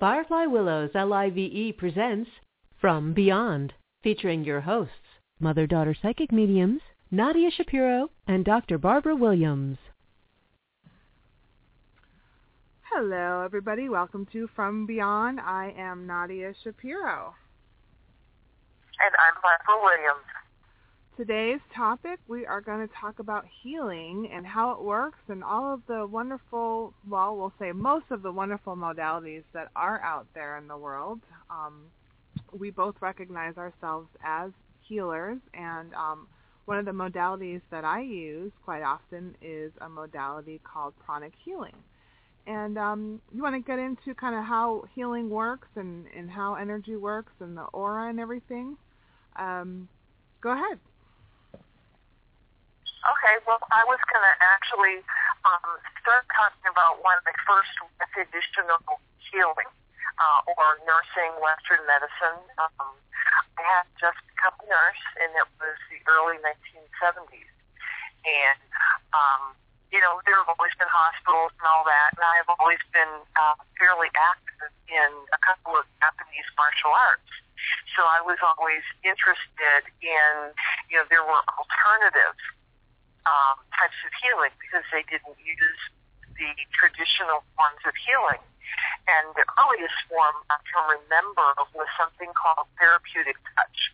Firefly Willows LIVE presents From Beyond, featuring your hosts, mother-daughter psychic mediums, Nadia Shapiro and Dr. Barbara Williams. Hello, everybody. Welcome to From Beyond. I am Nadia Shapiro. And I'm Barbara Williams. Today's topic, we are going to talk about healing and how it works and all of the wonderful, well, we'll say most of the wonderful modalities that are out there in the world. Um, we both recognize ourselves as healers, and um, one of the modalities that I use quite often is a modality called pranic healing. And um, you want to get into kind of how healing works and, and how energy works and the aura and everything? Um, go ahead. Okay, well, I was going to actually um, start talking about when I first went traditional healing uh, or nursing Western medicine. Um, I had just become a nurse, and it was the early 1970s. And, um, you know, there have always been hospitals and all that, and I have always been uh, fairly active in a couple of Japanese martial arts. So I was always interested in, you know, there were alternatives um, types of healing because they didn't use the traditional forms of healing. And the earliest form I can remember was something called therapeutic touch.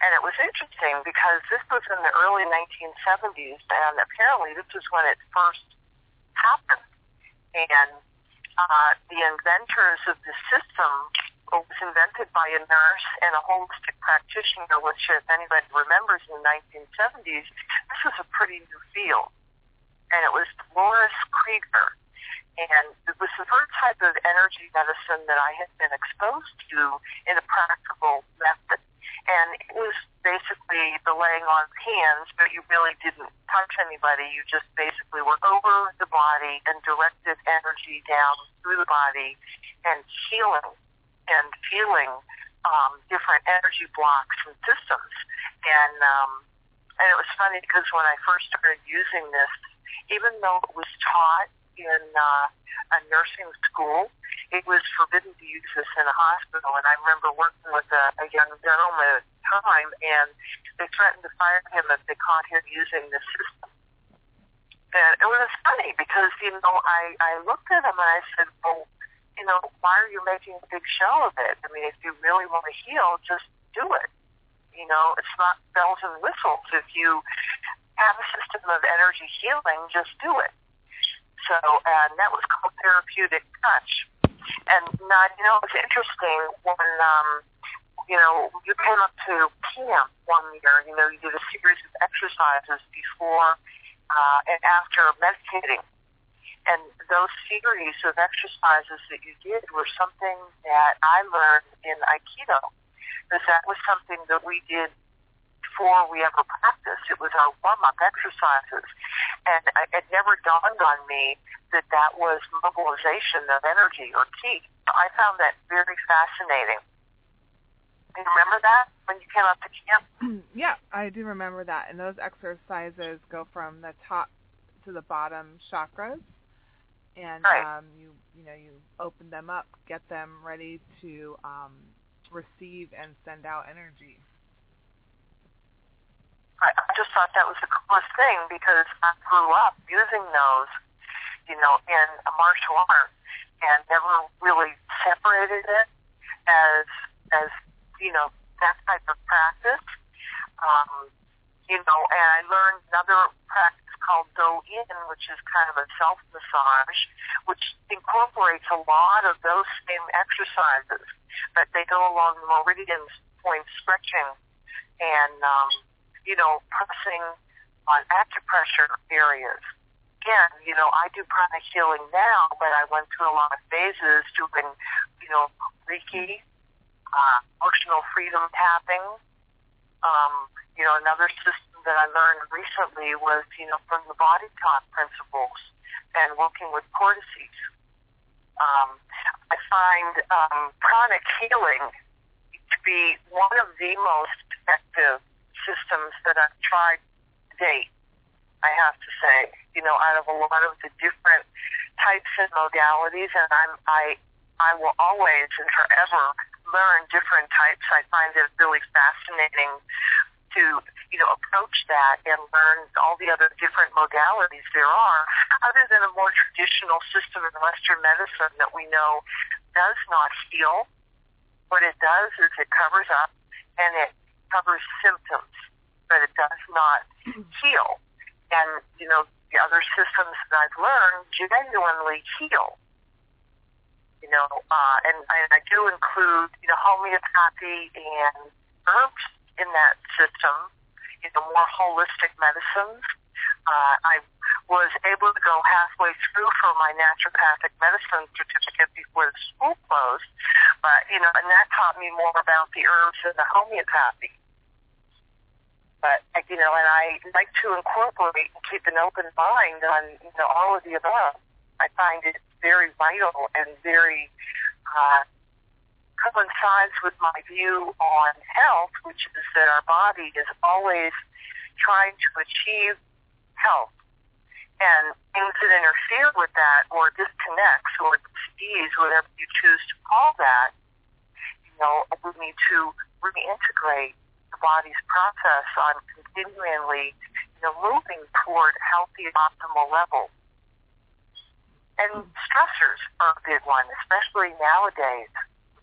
And it was interesting because this was in the early 1970s, and apparently this was when it first happened. And uh, the inventors of the system was invented by a nurse and a holistic practitioner, which, if anybody remembers, in the 1970s, this was a pretty new field. And it was Dolores Krieger. And it was the first type of energy medicine that I had been exposed to in a practical method. And it was basically the laying on of hands, but you really didn't touch anybody. You just basically were over the body and directed energy down through the body and healing and feeling um, different energy blocks and systems. And um, and it was funny because when I first started using this, even though it was taught in uh, a nursing school, it was forbidden to use this in a hospital. And I remember working with a, a young gentleman at the time, and they threatened to fire him if they caught him using the system. And it was funny because, you know, I, I looked at him and I said, well, you know, why are you making a big show of it? I mean, if you really want to heal, just do it. You know, it's not bells and whistles. If you have a system of energy healing, just do it. So, and that was called therapeutic touch. And now, you know, it's interesting when, um, you know, you came up to camp one year, you know, you did a series of exercises before uh, and after meditating and those series of exercises that you did were something that I learned in Aikido. Because that was something that we did before we ever practiced. It was our warm-up exercises. And it never dawned on me that that was mobilization of energy or ki. I found that very fascinating. Do you remember that when you came up to camp? yeah, I do remember that. And those exercises go from the top to the bottom chakras and right. um, you you know you open them up, get them ready to um, receive and send out energy. I, I just thought that was the coolest thing because I grew up using those, you know, in a martial art and never really separated it as as you know that type of practice. Um, you know, and I learned another practice called Do In, which is kind of a self massage, which incorporates a lot of those same exercises, but they go along the meridian point stretching and um, you know pressing on acupressure areas. Again, you know, I do pranic healing now, but I went through a lot of phases doing, you know, Reiki, uh, emotional freedom tapping, um, you know, another system that I learned recently was, you know, from the body talk principles and working with cortices. Um, I find um, pranic healing to be one of the most effective systems that I've tried to date. I have to say, you know, out of a lot of the different types and modalities, and I'm I I will always and forever learn different types. I find it really fascinating to you know approach that and learn all the other different modalities there are, other than a more traditional system in Western medicine that we know does not heal. What it does is it covers up and it covers symptoms, but it does not heal. And you know the other systems that I've learned genuinely heal you know, uh, and, and I do include, you know, homeopathy and herbs in that system, you know, more holistic medicines. Uh, I was able to go halfway through for my naturopathic medicine certificate before the school closed, but you know, and that taught me more about the herbs and the homeopathy. But you know, and I like to incorporate and keep an open mind on you know all of the above. I find it very vital and very uh, coincides with my view on health, which is that our body is always trying to achieve health. And things that interfere with that or disconnects or disease, whatever you choose to call that, you know, we need to reintegrate the body's process on continually, you know, moving toward healthy, optimal levels. And stressors are a big one, especially nowadays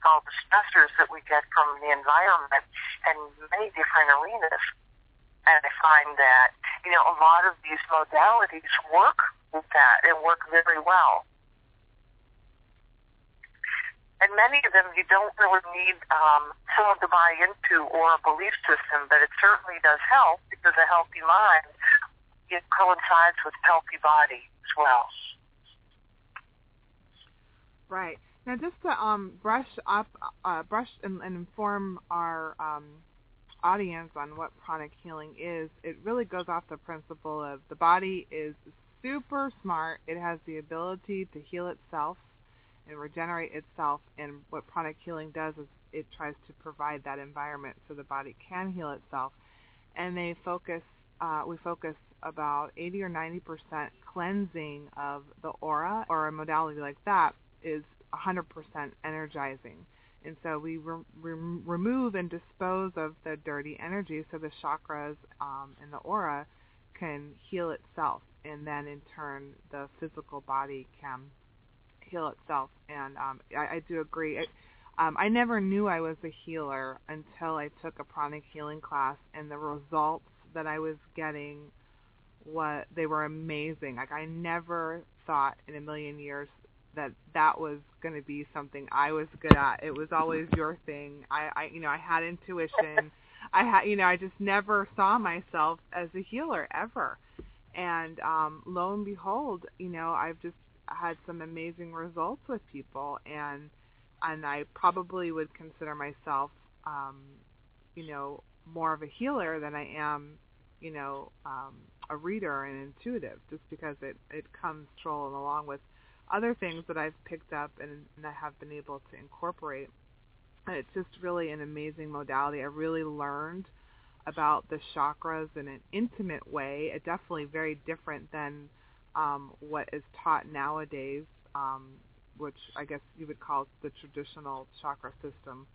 all the stressors that we get from the environment and many different arenas. And I find that, you know, a lot of these modalities work with that and work very well. And many of them you don't really need um, someone to buy into or a belief system, but it certainly does help because a healthy mind it coincides with a healthy body as well. Right. Now, just to um, brush up, uh, brush and, and inform our um, audience on what pranic healing is, it really goes off the principle of the body is super smart. It has the ability to heal itself and regenerate itself. And what pranic healing does is it tries to provide that environment so the body can heal itself. And they focus, uh, we focus about 80 or 90 percent cleansing of the aura or a modality like that is 100% energizing. And so we re- re- remove and dispose of the dirty energy so the chakras um, and the aura can heal itself. And then in turn, the physical body can heal itself. And um, I, I do agree. It, um, I never knew I was a healer until I took a pranic healing class, and the results that I was getting, what they were amazing. Like I never thought in a million years that that was going to be something I was good at. It was always your thing. I, I you know, I had intuition. I had, you know, I just never saw myself as a healer ever. And um, lo and behold, you know, I've just had some amazing results with people, and and I probably would consider myself, um, you know, more of a healer than I am, you know, um, a reader and intuitive, just because it it comes strolling along with other things that I've picked up and, and I have been able to incorporate. And it's just really an amazing modality. I really learned about the chakras in an intimate way. It definitely very different than um, what is taught nowadays, um, which I guess you would call the traditional chakra system.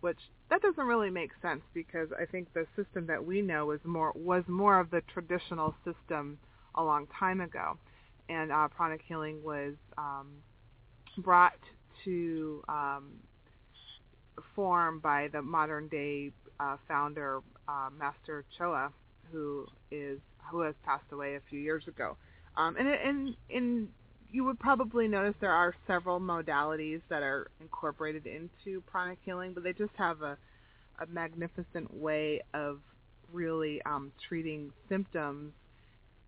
Which that doesn't really make sense because I think the system that we know is more was more of the traditional system a long time ago and uh, pranic healing was um, brought to um, form by the modern day uh, founder uh, Master Choa, who is who has passed away a few years ago. Um, and and and you would probably notice there are several modalities that are incorporated into pranic healing, but they just have a a magnificent way of really um, treating symptoms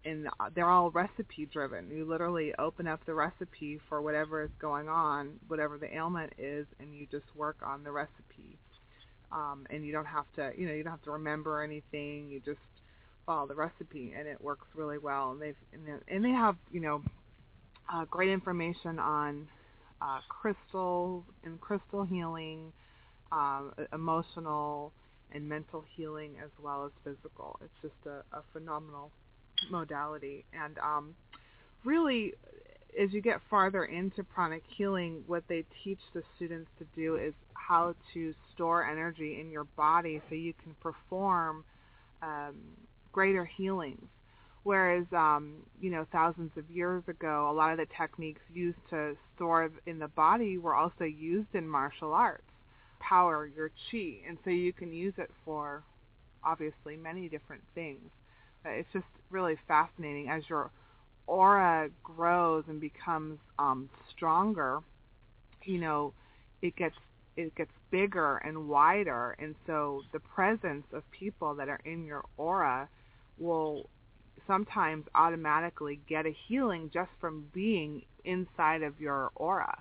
and they're all recipe driven. You literally open up the recipe for whatever is going on, whatever the ailment is, and you just work on the recipe. Um, and you don't have to, you know, you don't have to remember anything. You just follow the recipe, and it works really well. And they've and they have, you know, uh, great information on uh, crystals and crystal healing, um, emotional and mental healing as well as physical. It's just a, a phenomenal modality. And um, really, as you get farther into pranic healing, what they teach the students to do is how to store energy in your body so you can perform um, greater healings. Whereas, um, you know, thousands of years ago, a lot of the techniques used to store in the body were also used in martial arts, power your chi, and so you can use it for obviously many different things. It's just really fascinating as your aura grows and becomes um, stronger. You know, it gets it gets bigger and wider, and so the presence of people that are in your aura will sometimes automatically get a healing just from being inside of your aura.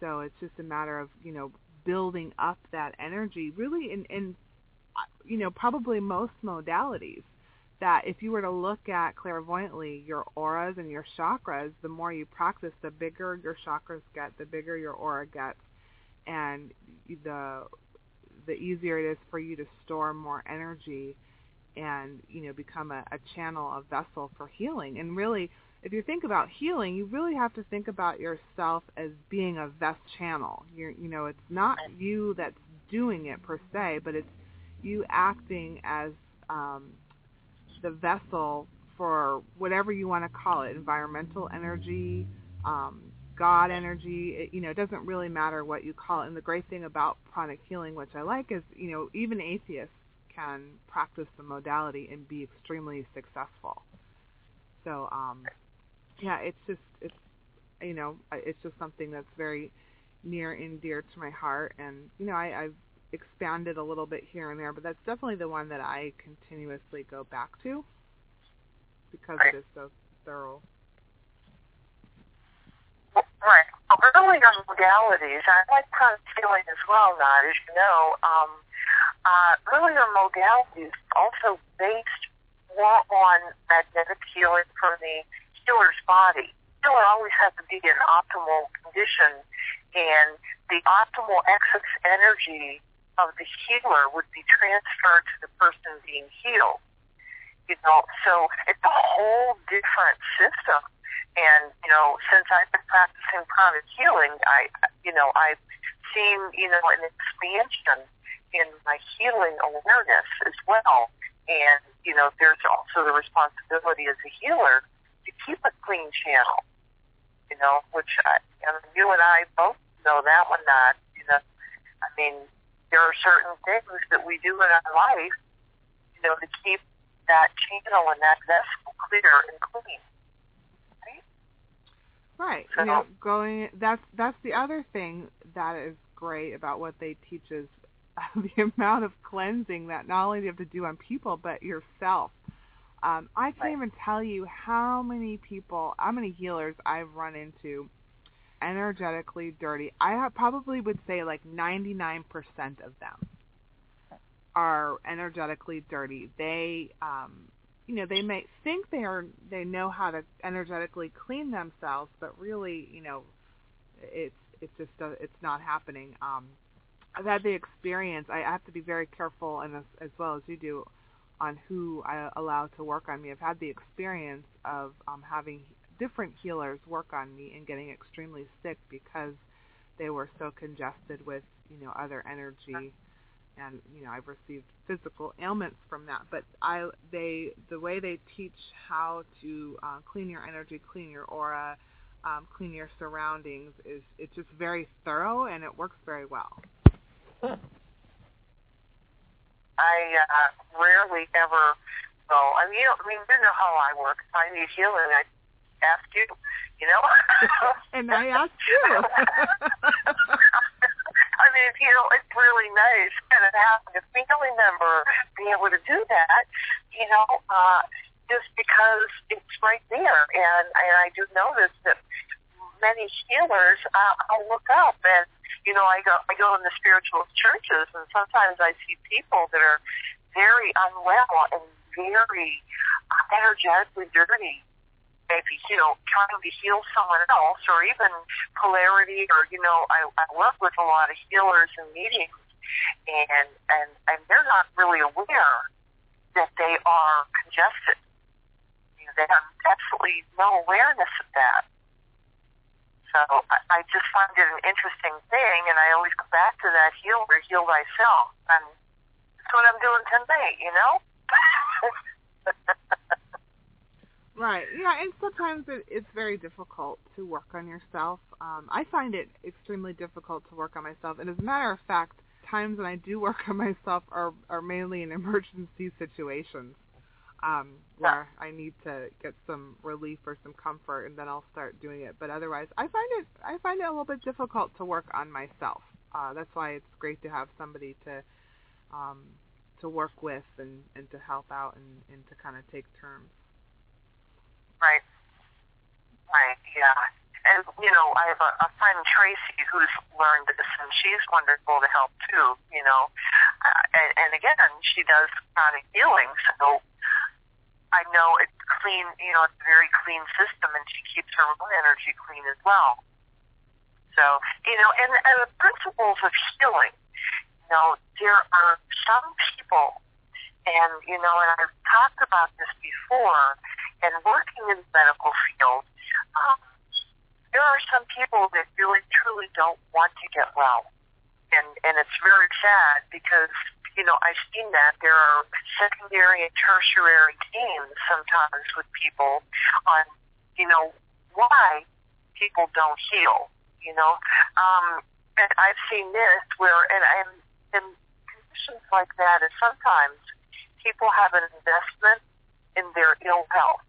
So it's just a matter of, you know, building up that energy really in, in you know, probably most modalities that if you were to look at clairvoyantly your auras and your chakras, the more you practice, the bigger your chakras get, the bigger your aura gets, and the the easier it is for you to store more energy and you know become a, a channel, a vessel for healing. And really, if you think about healing, you really have to think about yourself as being a vest channel. You're, you know, it's not you that's doing it per se, but it's you acting as um, the vessel for whatever you want to call it, environmental energy, um, God energy. It, you know, it doesn't really matter what you call it. And the great thing about pranic healing, which I like, is you know even atheists can practice the modality and be extremely successful. So, um, yeah, it's just it's you know it's just something that's very near and dear to my heart, and you know I, I've expanded a little bit here and there, but that's definitely the one that I continuously go back to because right. it is so thorough. Right. Earlier modalities, I like pranic healing as well, not as you know. Um, uh, earlier modalities also based more on magnetic healing from the healer's body. Healer always has to be in optimal condition, and the optimal excess energy of the healer would be transferred to the person being healed. You know, so it's a whole different system. And you know, since I've been practicing pranic healing, I, you know, I've seen you know an expansion in my healing awareness as well. And you know, there's also the responsibility as a healer to keep a clean channel. You know, which I, I mean, you and I both know that one. Not you know, I mean, there are certain things that we do in our life, you know, to keep that channel and that vessel clear and clean. Right. So, you know, going that's that's the other thing that is great about what they teach is the amount of cleansing that not only do you have to do on people but yourself. Um, I can't right. even tell you how many people, how many healers I've run into energetically dirty. I have, probably would say like 99% of them are energetically dirty. They, um, you know, they may think they are, they know how to energetically clean themselves, but really, you know, it's it's just uh, it's not happening. Um, I've had the experience. I have to be very careful, and as, as well as you do, on who I allow to work on me. I've had the experience of um, having different healers work on me and getting extremely sick because they were so congested with you know other energy. And you know I've received physical ailments from that. But I they the way they teach how to uh, clean your energy clean your aura um, clean your surroundings is it's just very thorough and it works very well. I uh, rarely ever go. I mean you know, I mean you know how I work. If I need healing. I ask you, you know. and I asked you. I mean, you know, it's really nice kind of having a family member being able to do that, you know, uh, just because it's right there. And, and I do notice that many healers, uh, I'll look up and, you know, I go, I go in the spiritual churches and sometimes I see people that are very unwell and very energetically dirty maybe heal, trying to heal someone else, or even polarity, or you know, I, I work with a lot of healers in meetings, and and and they're not really aware that they are congested. You know, they have absolutely no awareness of that. So I, I just find it an interesting thing, and I always go back to that heal or heal thyself, and that's what I'm doing tonight, you know. Right. Yeah, and sometimes it, it's very difficult to work on yourself. Um, I find it extremely difficult to work on myself, and as a matter of fact, times when I do work on myself are are mainly in emergency situations um, where I need to get some relief or some comfort, and then I'll start doing it. But otherwise, I find it I find it a little bit difficult to work on myself. Uh, that's why it's great to have somebody to um, to work with and, and to help out and, and to kind of take turns. Right. Right. Yeah. And you know, I have a, a friend Tracy who's learned this, and she's wonderful to help too. You know, uh, and, and again, she does pranic healing, so I know it's clean. You know, it's a very clean system, and she keeps her energy clean as well. So you know, and, and the principles of healing. You know, there are some people, and you know, and I've talked about this before and working in the medical field, um, there are some people that really truly don't want to get well. And, and it's very sad because, you know, I've seen that there are secondary and tertiary gains sometimes with people on, you know, why people don't heal, you know. Um, and I've seen this where, and, and in conditions like that, is sometimes people have an investment in their ill health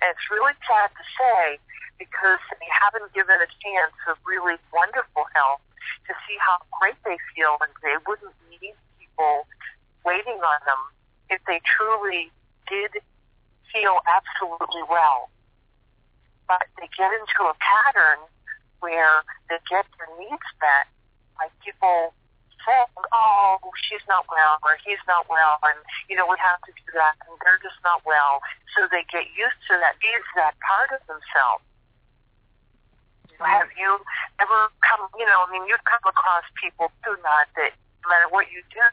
and it's really sad to say because they haven't given a chance of really wonderful health to see how great they feel and they wouldn't need people waiting on them if they truly did feel absolutely well. But they get into a pattern where they get their needs met by people saying, oh, she's not well or he's not well and, you know, we have to do that and they're just not well. So they get used to that, use that part of themselves. Have you ever come, you know, I mean, you've come across people too, not that no matter what you do,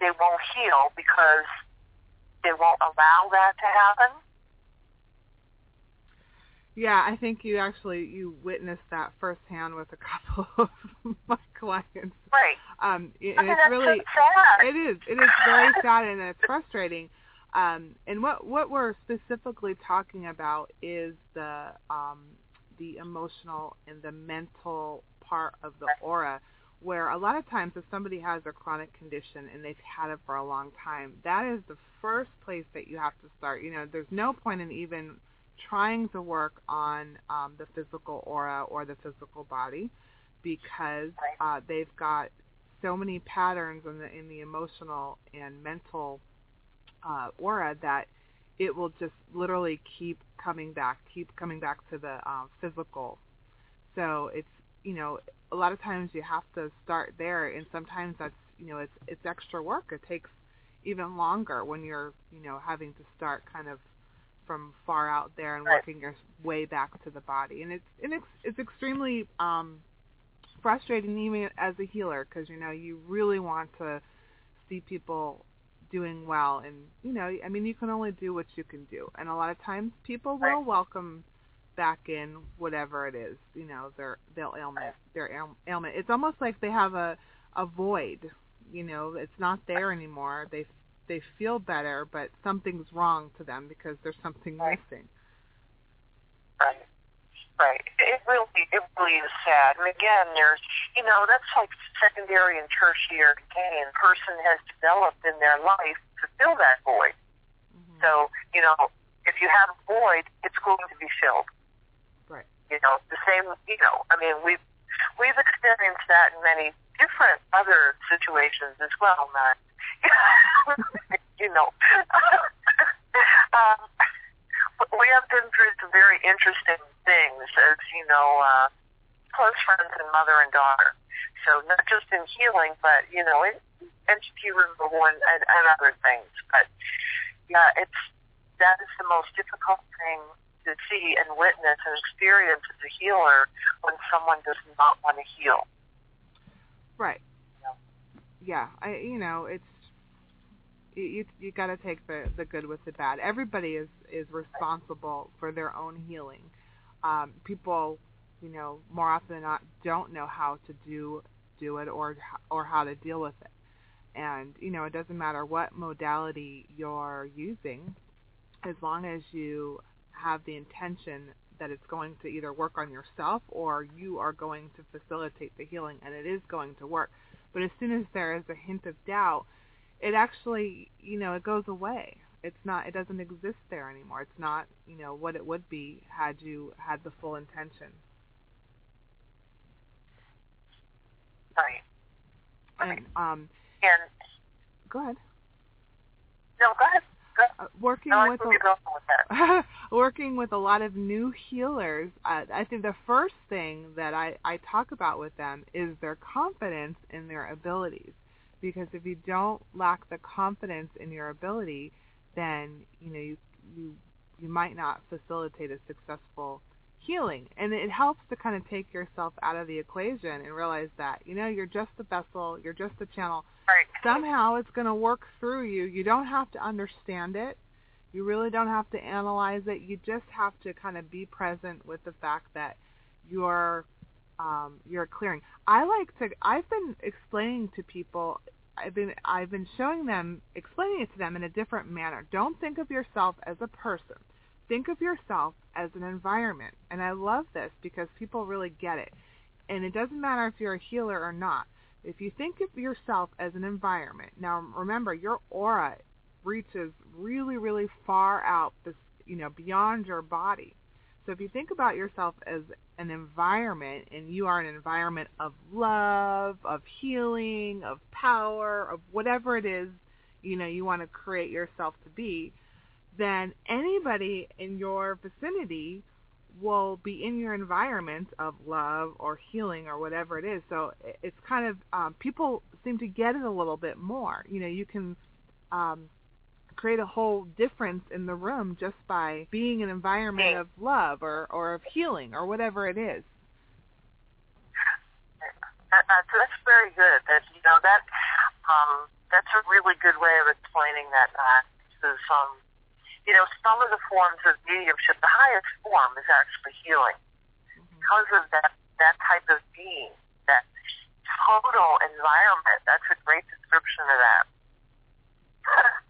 they won't heal because they won't allow that to happen? Yeah, I think you actually you witnessed that firsthand with a couple of my clients. Right. Um, and I mean, it's really so sad. it is it is very sad and it's frustrating. Um, and what what we're specifically talking about is the um, the emotional and the mental part of the aura, where a lot of times if somebody has a chronic condition and they've had it for a long time, that is the first place that you have to start. You know, there's no point in even trying to work on um, the physical aura or the physical body because uh, they've got so many patterns in the in the emotional and mental uh, aura that it will just literally keep coming back, keep coming back to the uh, physical. So it's you know a lot of times you have to start there, and sometimes that's you know it's it's extra work. It takes even longer when you're you know having to start kind of from far out there and working your way back to the body. And it's and it's it's extremely um, frustrating even as a healer because you know you really want to see people doing well. And you know I mean you can only do what you can do. And a lot of times people will welcome back in whatever it is you know their their ailment their ailment. It's almost like they have a a void you know it's not there anymore. They they feel better, but something's wrong to them because there's something missing. Right. It really, it really is sad. And again, there's, you know, that's like secondary and tertiary gain. Person has developed in their life to fill that void. Mm-hmm. So, you know, if you have a void, it's going to be filled. Right. You know, the same. You know, I mean, we've we've experienced that in many different other situations as well. Not you know. um, we have been through some very interesting things as, you know, uh, close friends and mother and daughter. So not just in healing, but, you know, in entity removal and, and, and other things. But, yeah, it's, that is the most difficult thing to see and witness and experience as a healer when someone does not want to heal. Right. Yeah, I you know it's you you got to take the the good with the bad. Everybody is is responsible for their own healing. Um, people, you know, more often than not, don't know how to do do it or or how to deal with it. And you know, it doesn't matter what modality you're using, as long as you have the intention that it's going to either work on yourself or you are going to facilitate the healing and it is going to work. But as soon as there is a hint of doubt, it actually, you know, it goes away. It's not it doesn't exist there anymore. It's not, you know, what it would be had you had the full intention. Right. And um and go ahead. No, go ahead. Uh, working no, with a, working with a lot of new healers, uh, I think the first thing that I, I talk about with them is their confidence in their abilities. Because if you don't lack the confidence in your ability, then you know you you you might not facilitate a successful healing. And it helps to kind of take yourself out of the equation and realize that, you know, you're just a vessel, you're just a channel. Right. Somehow it's going to work through you. You don't have to understand it. You really don't have to analyze it. You just have to kind of be present with the fact that you're um, you're clearing. I like to. I've been explaining to people. I've been I've been showing them, explaining it to them in a different manner. Don't think of yourself as a person think of yourself as an environment. And I love this because people really get it. And it doesn't matter if you're a healer or not. If you think of yourself as an environment, now remember your aura reaches really, really far out, this, you know, beyond your body. So if you think about yourself as an environment and you are an environment of love, of healing, of power, of whatever it is, you know, you want to create yourself to be, then anybody in your vicinity will be in your environment of love or healing or whatever it is. So it's kind of um, people seem to get it a little bit more. You know, you can um, create a whole difference in the room just by being an environment of love or or of healing or whatever it is. Uh, uh, that's very good. That you know that um, that's a really good way of explaining that. Uh, is um, you know, some of the forms of mediumship, the highest form is actually healing. Mm-hmm. Because of that, that type of being, that total environment, that's a great description of that.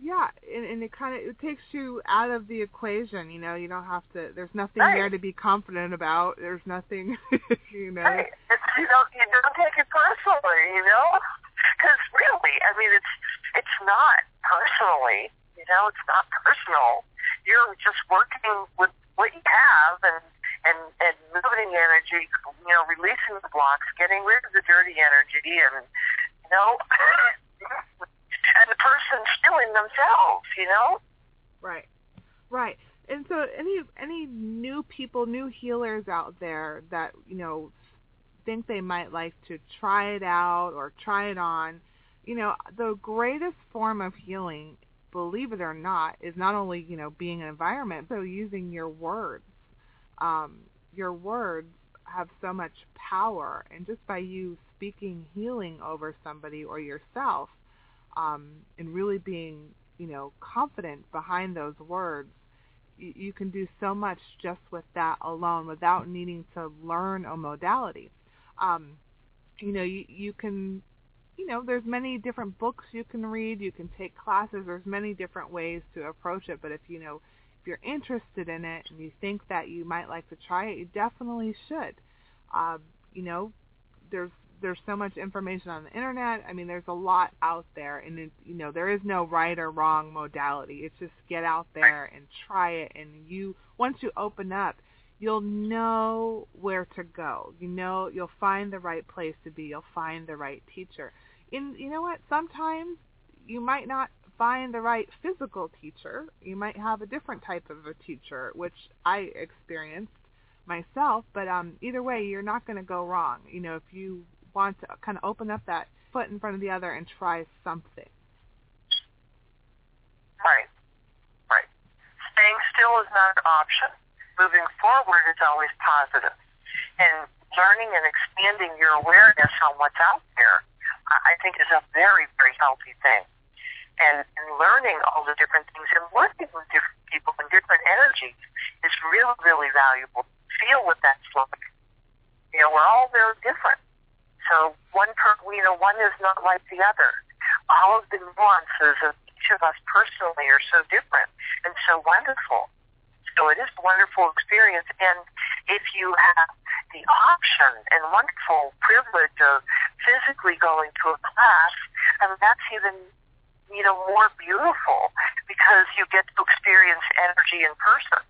yeah, and, and it kind of it takes you out of the equation. You know, you don't have to. There's nothing right. there to be confident about. There's nothing, you know. Right. It's, you don't you don't take it personally. You know, because really, I mean, it's it's not personally you know, it's not personal. You're just working with what you have and and and moving energy, you know, releasing the blocks, getting rid of the dirty energy, and you know, and the person healing themselves. You know. Right. Right. And so, any any new people, new healers out there that you know think they might like to try it out or try it on, you know, the greatest form of healing believe it or not, is not only you know being an environment, but using your words. Um, your words have so much power, and just by you speaking healing over somebody or yourself, um, and really being you know confident behind those words, you, you can do so much just with that alone, without needing to learn a modality. Um, you know, you, you can you know, there's many different books you can read. You can take classes. There's many different ways to approach it. But if you know, if you're interested in it and you think that you might like to try it, you definitely should. Uh, you know, there's there's so much information on the internet. I mean, there's a lot out there, and it, you know, there is no right or wrong modality. It's just get out there and try it, and you once you open up, you'll know where to go. You know, you'll find the right place to be. You'll find the right teacher And you know what sometimes you might not find the right physical teacher you might have a different type of a teacher which i experienced myself but um either way you're not going to go wrong you know if you want to kind of open up that foot in front of the other and try something right right staying still is not an option moving forward is always positive. and learning and expanding your awareness on what's out there I think is a very, very healthy thing. and, and learning all the different things and working with different people and different energies is really, really valuable. Feel what that's like. You know, we're all very different. So one per, you know, one is not like the other. All of the nuances of each of us personally are so different and so wonderful. So it is a wonderful experience. And if you have the option and wonderful privilege of physically going to a class, and that's even you know more beautiful because you get to experience energy in person.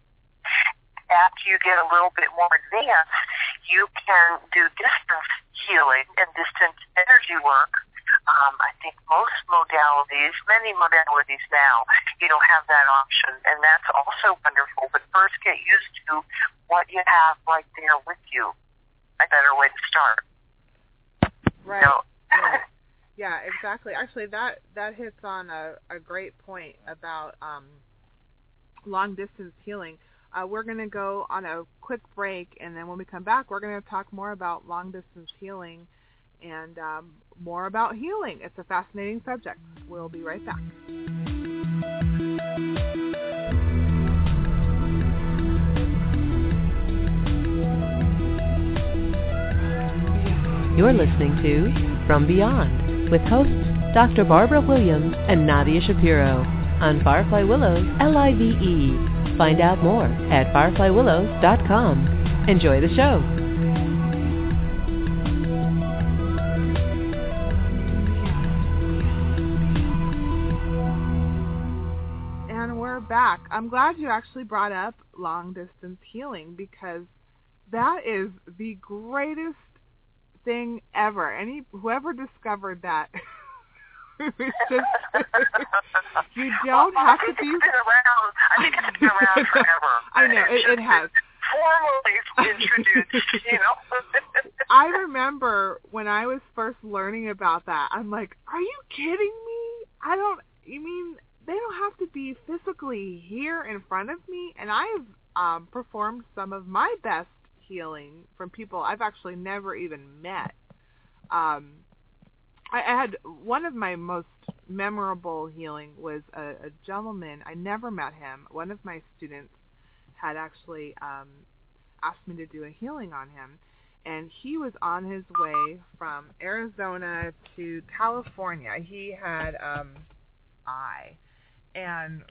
After you get a little bit more advanced, you can do distance healing and distance energy work um, I think most modalities, many modalities now, you know, have that option, and that's also wonderful. But first, get used to what you have right there with you. A better way to start. Right. You know? right. Yeah, exactly. Actually, that that hits on a, a great point about um, long distance healing. Uh, we're going to go on a quick break, and then when we come back, we're going to talk more about long distance healing and um, more about healing. It's a fascinating subject. We'll be right back. You're listening to From Beyond with hosts Dr. Barbara Williams and Nadia Shapiro on Firefly Willows L-I-V-E. Find out more at fireflywillows.com. Enjoy the show. And we're back. I'm glad you actually brought up long distance healing because that is the greatest thing ever. Any whoever discovered that it's just you don't well, have to be around. I think it's been around forever. I know it, it has formally introduced. You know. I remember when I was first learning about that. I'm like, are you kidding me? I don't. You mean they don't have to be physically here in front of me. And I've um, performed some of my best healing from people I've actually never even met. Um, I, I had one of my most memorable healing was a, a gentleman. I never met him. One of my students had actually um, asked me to do a healing on him, and he was on his way from Arizona to California. He had um, eye and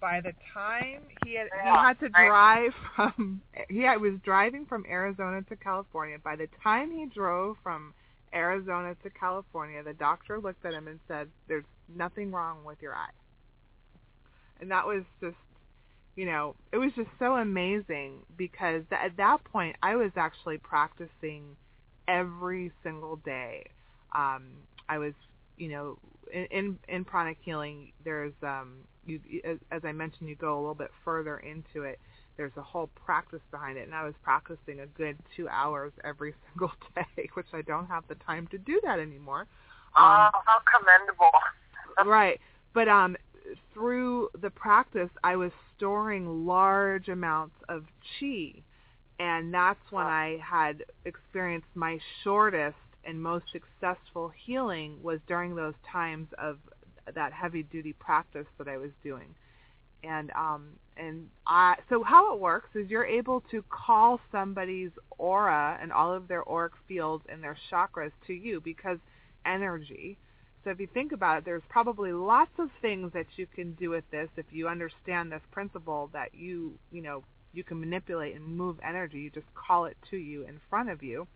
by the time he had he had to drive from he had, was driving from Arizona to California. By the time he drove from Arizona to California, the doctor looked at him and said, "There's nothing wrong with your eye." And that was just, you know, it was just so amazing because th- at that point I was actually practicing every single day. Um, I was, you know, in in, in pranic healing. There's um, you, as, as I mentioned, you go a little bit further into it. There's a whole practice behind it, and I was practicing a good two hours every single day, which I don't have the time to do that anymore. Um, oh, how commendable! Right, but um, through the practice, I was storing large amounts of chi, and that's when I had experienced my shortest and most successful healing was during those times of that heavy duty practice that I was doing. And um and I so how it works is you're able to call somebody's aura and all of their auric fields and their chakras to you because energy. So if you think about it, there's probably lots of things that you can do with this if you understand this principle that you, you know, you can manipulate and move energy. You just call it to you in front of you.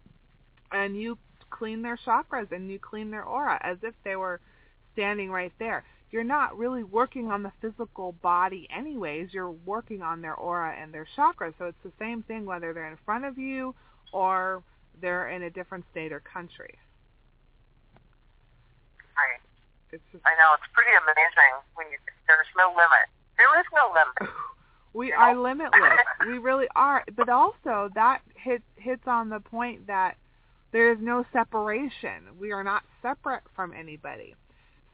And you clean their chakras and you clean their aura as if they were standing right there. You're not really working on the physical body anyways. You're working on their aura and their chakras. So it's the same thing whether they're in front of you or they're in a different state or country. Right. It's just, I know it's pretty amazing when you there's no limit. There is no limit. we are limitless. we really are. But also that hits hits on the point that there is no separation. We are not separate from anybody.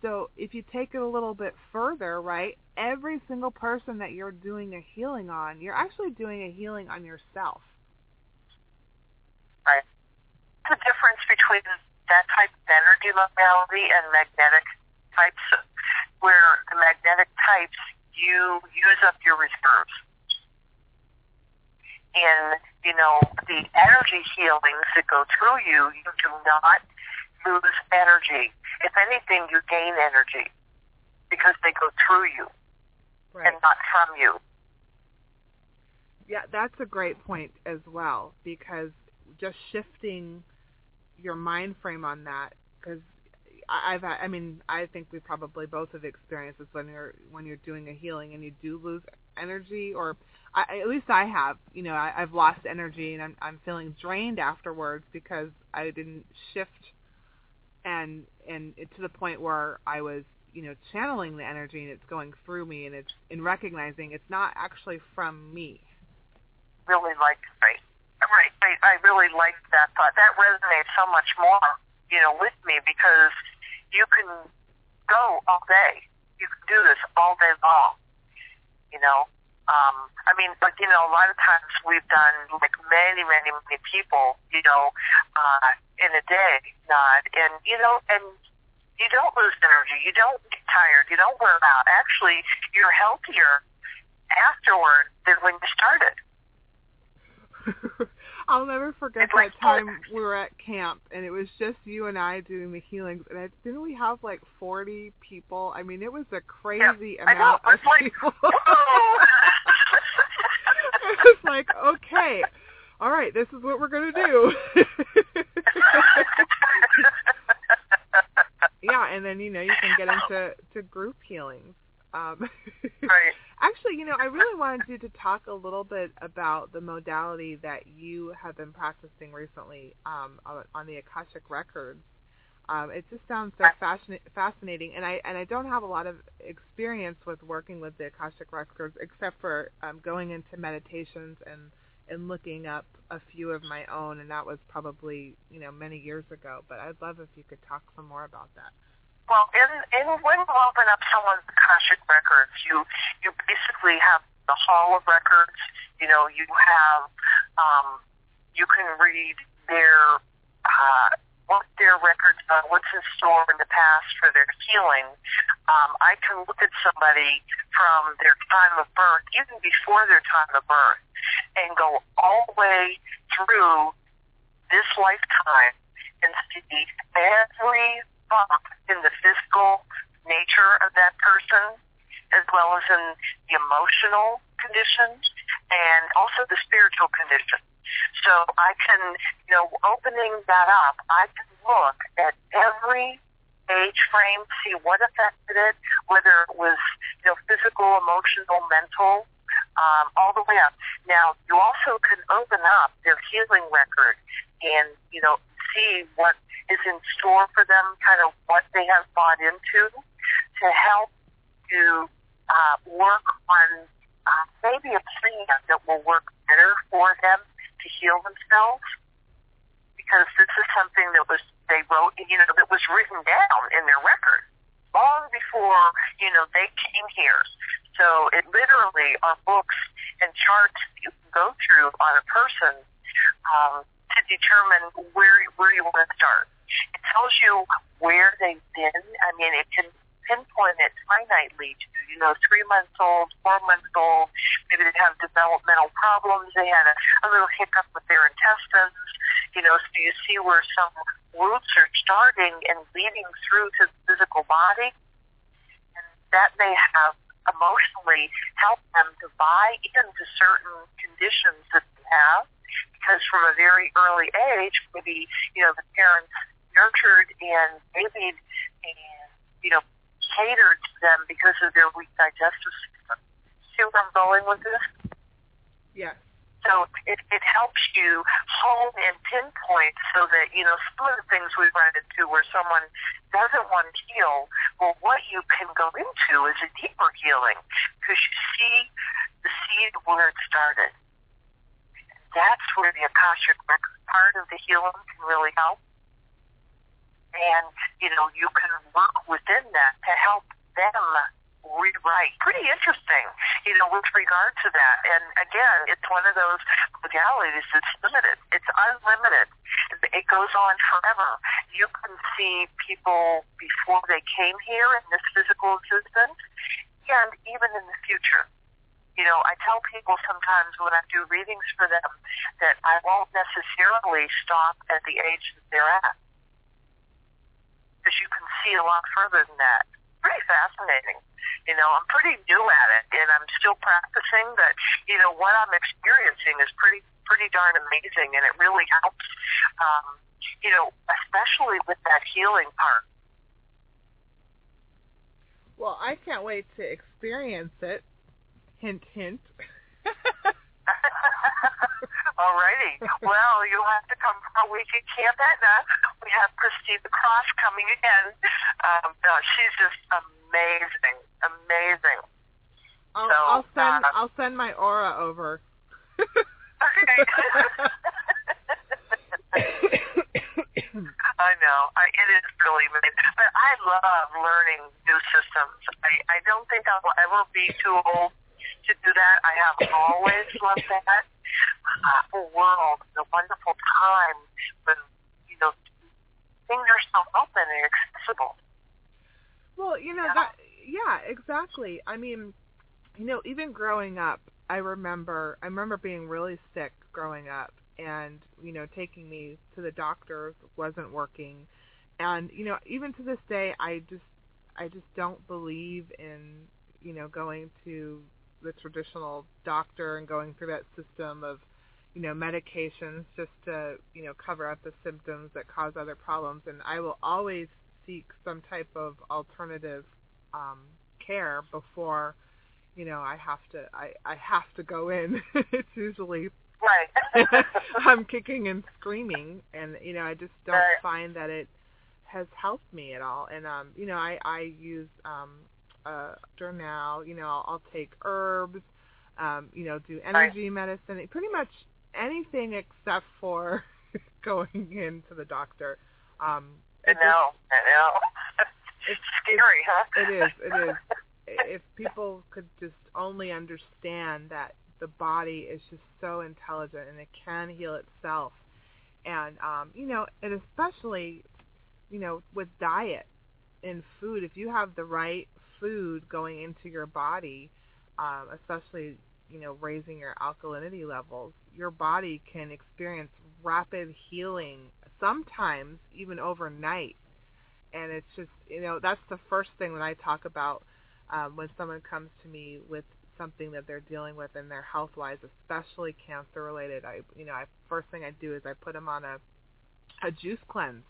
So if you take it a little bit further, right, every single person that you're doing a healing on, you're actually doing a healing on yourself. Right. The difference between that type of energy modality and magnetic types where the magnetic types you use up your reserves. In you know the energy healings that go through you, you do not lose energy. If anything, you gain energy because they go through you right. and not from you. Yeah, that's a great point as well because just shifting your mind frame on that because I've had, I mean I think we probably both have experienced this when you're when you're doing a healing and you do lose energy or I, at least I have you know I, I've lost energy and I'm I'm feeling drained afterwards because I didn't shift and and it, to the point where I was you know channeling the energy and it's going through me and it's in recognizing it's not actually from me. Really like right, right. I, I really like that thought. That resonates so much more, you know, with me because you can go all day. You can do this all day long. You know, um, I mean, like you know, a lot of times we've done like many, many, many people, you know, uh, in a day, not, and you know, and you don't lose energy, you don't get tired, you don't wear out. Actually, you're healthier afterward than when you started. I'll never forget It's that like time we were at camp and it was just you and I doing the healings and I, didn't we have like 40 people? I mean, it was a crazy I know, amount of it's like, people. it was like, okay, all right, this is what we're going to do. yeah, and then you know you can get into to group healings. Um, right. Actually, you know, I really wanted you to talk a little bit about the modality that you have been practicing recently um, on, on the Akashic Records. Um, it just sounds so fascin- fascinating, and I and I don't have a lot of experience with working with the Akashic Records, except for um, going into meditations and and looking up a few of my own, and that was probably you know many years ago. But I'd love if you could talk some more about that. Well, in, in when you open up someone's Akashic records, you you basically have the Hall of Records. You know, you have um, you can read their uh, what their records are, what's in store in the past for their healing. Um, I can look at somebody from their time of birth, even before their time of birth, and go all the way through this lifetime and see every bump physical nature of that person, as well as in the emotional conditions and also the spiritual condition. So I can, you know, opening that up, I can look at every age frame, see what affected it, whether it was, you know, physical, emotional, mental, um, all the way up. Now, you also can open up their healing record and, you know, see what is in store for them, kind of what they have bought into, to help to uh, work on uh, maybe a plan that will work better for them to heal themselves. Because this is something that was they wrote, you know, that was written down in their record long before you know they came here. So it literally are books and charts you can go through on a person um, to determine where where you want to start. It tells you where they've been. I mean, it can pinpoint it finitely to, you know, three months old, four months old. Maybe they have developmental problems. They had a, a little hiccup with their intestines. You know, so you see where some roots are starting and leading through to the physical body. And that may have emotionally helped them to buy into certain conditions that they have because from a very early age, maybe, you know, the parents nurtured and babied and, you know, catered to them because of their weak digestive system. See where I'm going with this? Yes. So it, it helps you hone and pinpoint so that, you know, some of the things we run into where someone doesn't want to heal, well, what you can go into is a deeper healing because you see the seed where it started. That's where the Akashic record part of the healing can really help and you know you can work within that to help them rewrite. Pretty interesting, you know, with regard to that. And again, it's one of those modalities that's limited. It's unlimited. It goes on forever. You can see people before they came here in this physical existence and even in the future. You know, I tell people sometimes when I do readings for them that I won't necessarily stop at the age that they're at. Because you can see a lot further than that. Pretty fascinating. You know, I'm pretty new at it and I'm still practicing, but you know, what I'm experiencing is pretty pretty darn amazing and it really helps um, you know, especially with that healing part. Well, I can't wait to experience it Hint, hint. Alrighty. Well, you'll have to come for a week at Camp Etna. We have Christine the Cross coming again. Um, no, she's just amazing, amazing. I'll, so, I'll send uh, I'll send my aura over. I know. I, it is really amazing. But I love learning new systems. I, I don't think I will ever be too old to do that. I have always loved that. Uh, world, the wonderful time when, you know, things are so open and accessible. Well, you know, yeah. that, yeah, exactly. I mean, you know, even growing up, I remember, I remember being really sick growing up and, you know, taking me to the doctors wasn't working. And, you know, even to this day, I just, I just don't believe in, you know, going to the traditional doctor and going through that system of you know medications just to you know cover up the symptoms that cause other problems. And I will always seek some type of alternative um care before you know I have to I I have to go in. It's usually right. I'm kicking and screaming. And you know I just don't right. find that it has helped me at all. And um you know I I use um uh, now, you know, I'll, I'll take herbs, um, you know, do energy right. medicine, pretty much anything except for going into the doctor. Um, I know, I know. It's scary, huh? It is, it is. if people could just only understand that the body is just so intelligent and it can heal itself, and um, you know, and especially, you know, with diet and food, if you have the right food going into your body, um, especially you know raising your alkalinity levels, your body can experience rapid healing, sometimes even overnight. And it's just you know that's the first thing that I talk about um, when someone comes to me with something that they're dealing with in their health wise, especially cancer related. I you know I first thing I do is I put them on a a juice cleanse,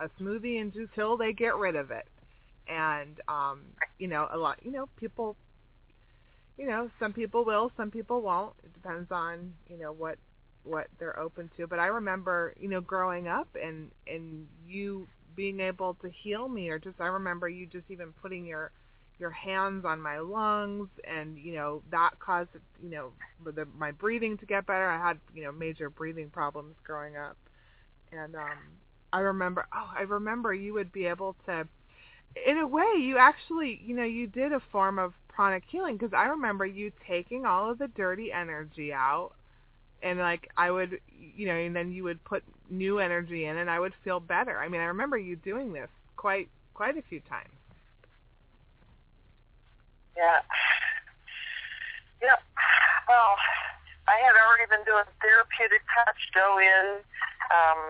a smoothie and juice till they get rid of it and um you know a lot you know people you know some people will some people won't. It depends on you know what what they're open to. But i remember you know growing up and and you being able to heal me or just i remember you just even putting your your hands on my lungs and you know that caused you know the, my breathing to get better. I had you know major breathing problems growing up. And um i remember oh i remember you would be able to in a way, you actually, you know, you did a form of pranic healing because I remember you taking all of the dirty energy out, and like I would, you know, and then you would put new energy in, and I would feel better. I mean, I remember you doing this quite quite a few times. Yeah. Yep. Well, I had already been doing therapeutic touch, go in, um,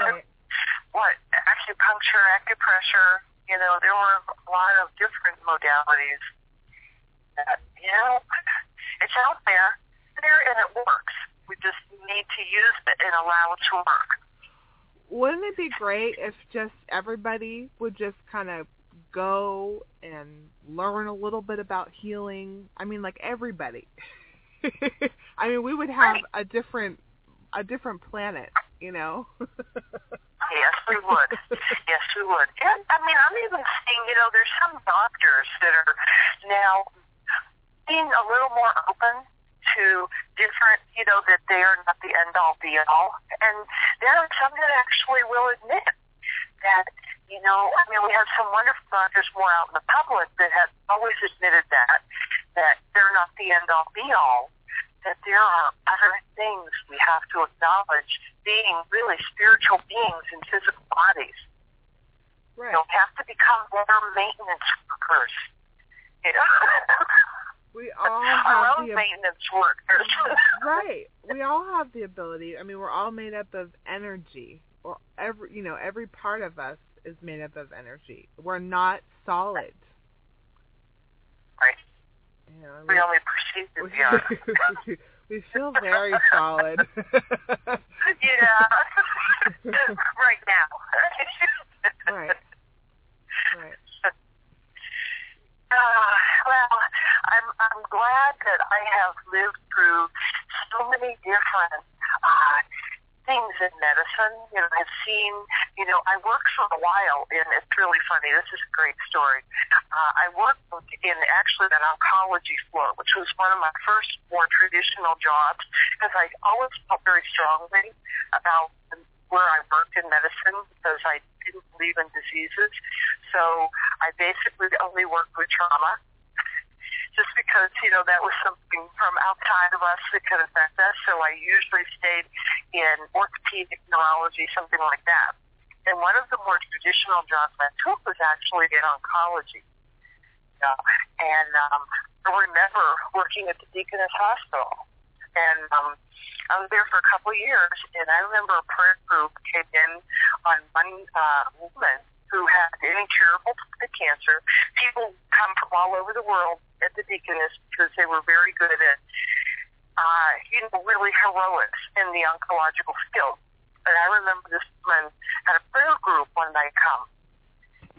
right. what acupuncture, acupressure, you know, there were a lot of different modalities that, you know, it's out there, there and it works. We just need to use it and allow it to work. Wouldn't it be great if just everybody would just kind of go and learn a little bit about healing? I mean, like everybody. I mean, we would have right. a different a different planet, you know. Yes, we would. yes, we would. And I mean, I'm even seeing, you know, there's some doctors that are now being a little more open to different, you know, that they are not the end all be all. And there are some that actually will admit that you know, I mean, we have some wonderful doctors more out in the public that have always admitted that, that they're not the end-all, be-all, that there are other things we have to acknowledge being really spiritual beings in physical bodies. Right. You don't have to become better maintenance workers. You know? We all Our have own the maintenance workers. right. We all have the ability. I mean, we're all made up of energy, or every you know every part of us is made up of energy. We're not solid. Right. You know, We only perceive that we are. we, we feel very solid. yeah. right now. right. Right. Uh, well, I'm I'm glad that I have lived through so many different uh, things in medicine. You know, I've seen. You know, I worked for a while, and it's really funny. This is a great story. Uh, I worked in actually an oncology floor, which was one of my first more traditional jobs, because I always felt very strongly about where I worked in medicine because I didn't believe in diseases. So I basically only worked with trauma just because, you know, that was something from outside of us that could affect us. So I usually stayed in orthopedic neurology, something like that. And one of the more traditional jobs I took was actually in oncology. Know, and um, I remember working at the Deaconess Hospital. And um, I was there for a couple of years, and I remember a prayer group came in on one uh, woman who had incurable cancer. People come from all over the world at the Deaconess because they were very good at, uh, you know, really heroics in the oncological skill. And I remember this woman had a prayer group one night come.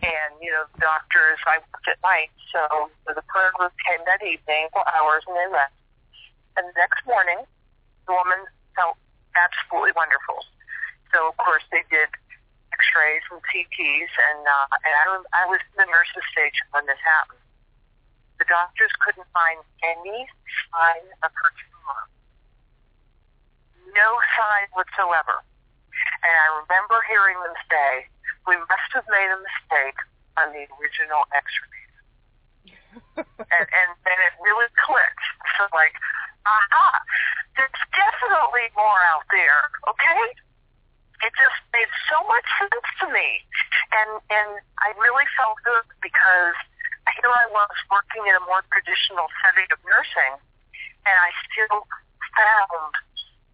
And, you know, the doctors, I worked at night, so the prayer group came that evening for hours and they left. And the next morning, the woman felt absolutely wonderful. So, of course, they did X-rays and CTs, and uh, and I, I was in the nurse's station when this happened. The doctors couldn't find any sign of her tumor, no sign whatsoever. And I remember hearing them say, "We must have made a mistake on the original X-rays." and, and then it really clicked. So like, aha, there's definitely more out there, okay? It just made so much sense to me. And and I really felt good because here I was working in a more traditional setting of nursing and I still found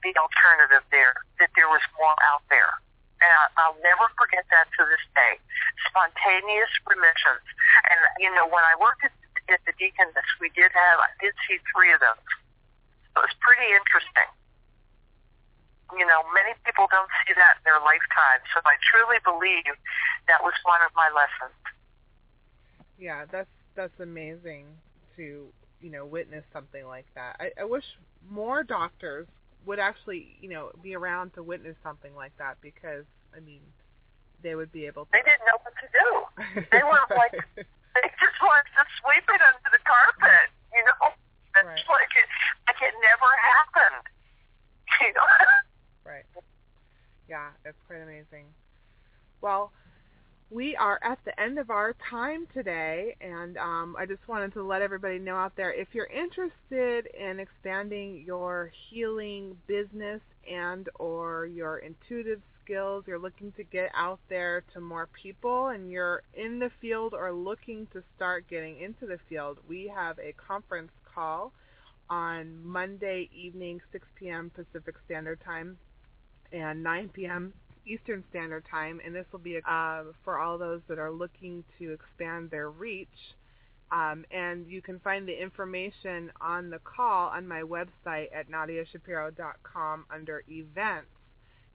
the alternative there, that there was more out there. And I'll never forget that to this day. Spontaneous remissions. And, you know, when I worked at, at the Deaconess, we did have, I did see three of those. It was pretty interesting. You know, many people don't see that in their lifetime, so I truly believe that was one of my lessons. Yeah, that's that's amazing to you know witness something like that. I, I wish more doctors would actually you know be around to witness something like that because I mean they would be able to. They didn't know what to do. They were like they just wanted to sweep it under the carpet. You know, it's Right. like it like it never happened. You know. Right. Yeah, it's quite amazing. Well, we are at the end of our time today, and um, I just wanted to let everybody know out there if you're interested in expanding your healing business and or your intuitive skills, you're looking to get out there to more people, and you're in the field or looking to start getting into the field, we have a conference call on Monday evening, 6 p.m. Pacific Standard Time and 9 p.m. Eastern Standard Time, and this will be uh, for all those that are looking to expand their reach. Um, and you can find the information on the call on my website at nadiashapiro.com under events.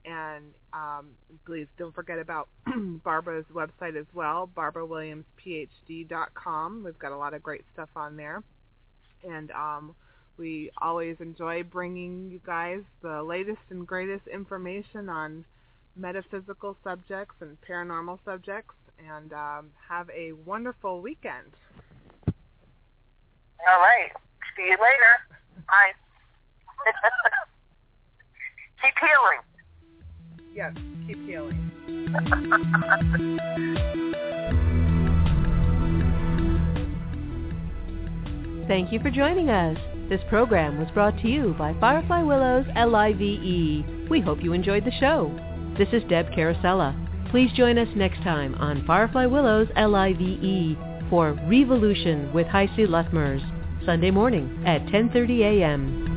And um, please don't forget about Barbara's website as well, barbarawilliamsphd.com. We've got a lot of great stuff on there. And um, we always enjoy bringing you guys the latest and greatest information on metaphysical subjects and paranormal subjects. And um, have a wonderful weekend. All right. See you later. Bye. Keep healing. Yes, keep healing. Thank you for joining us. This program was brought to you by Firefly Willows LIVE. We hope you enjoyed the show. This is Deb Carosella. Please join us next time on Firefly Willows LIVE for Revolution with Heisi Luttmers, Sunday morning at 10.30 a.m.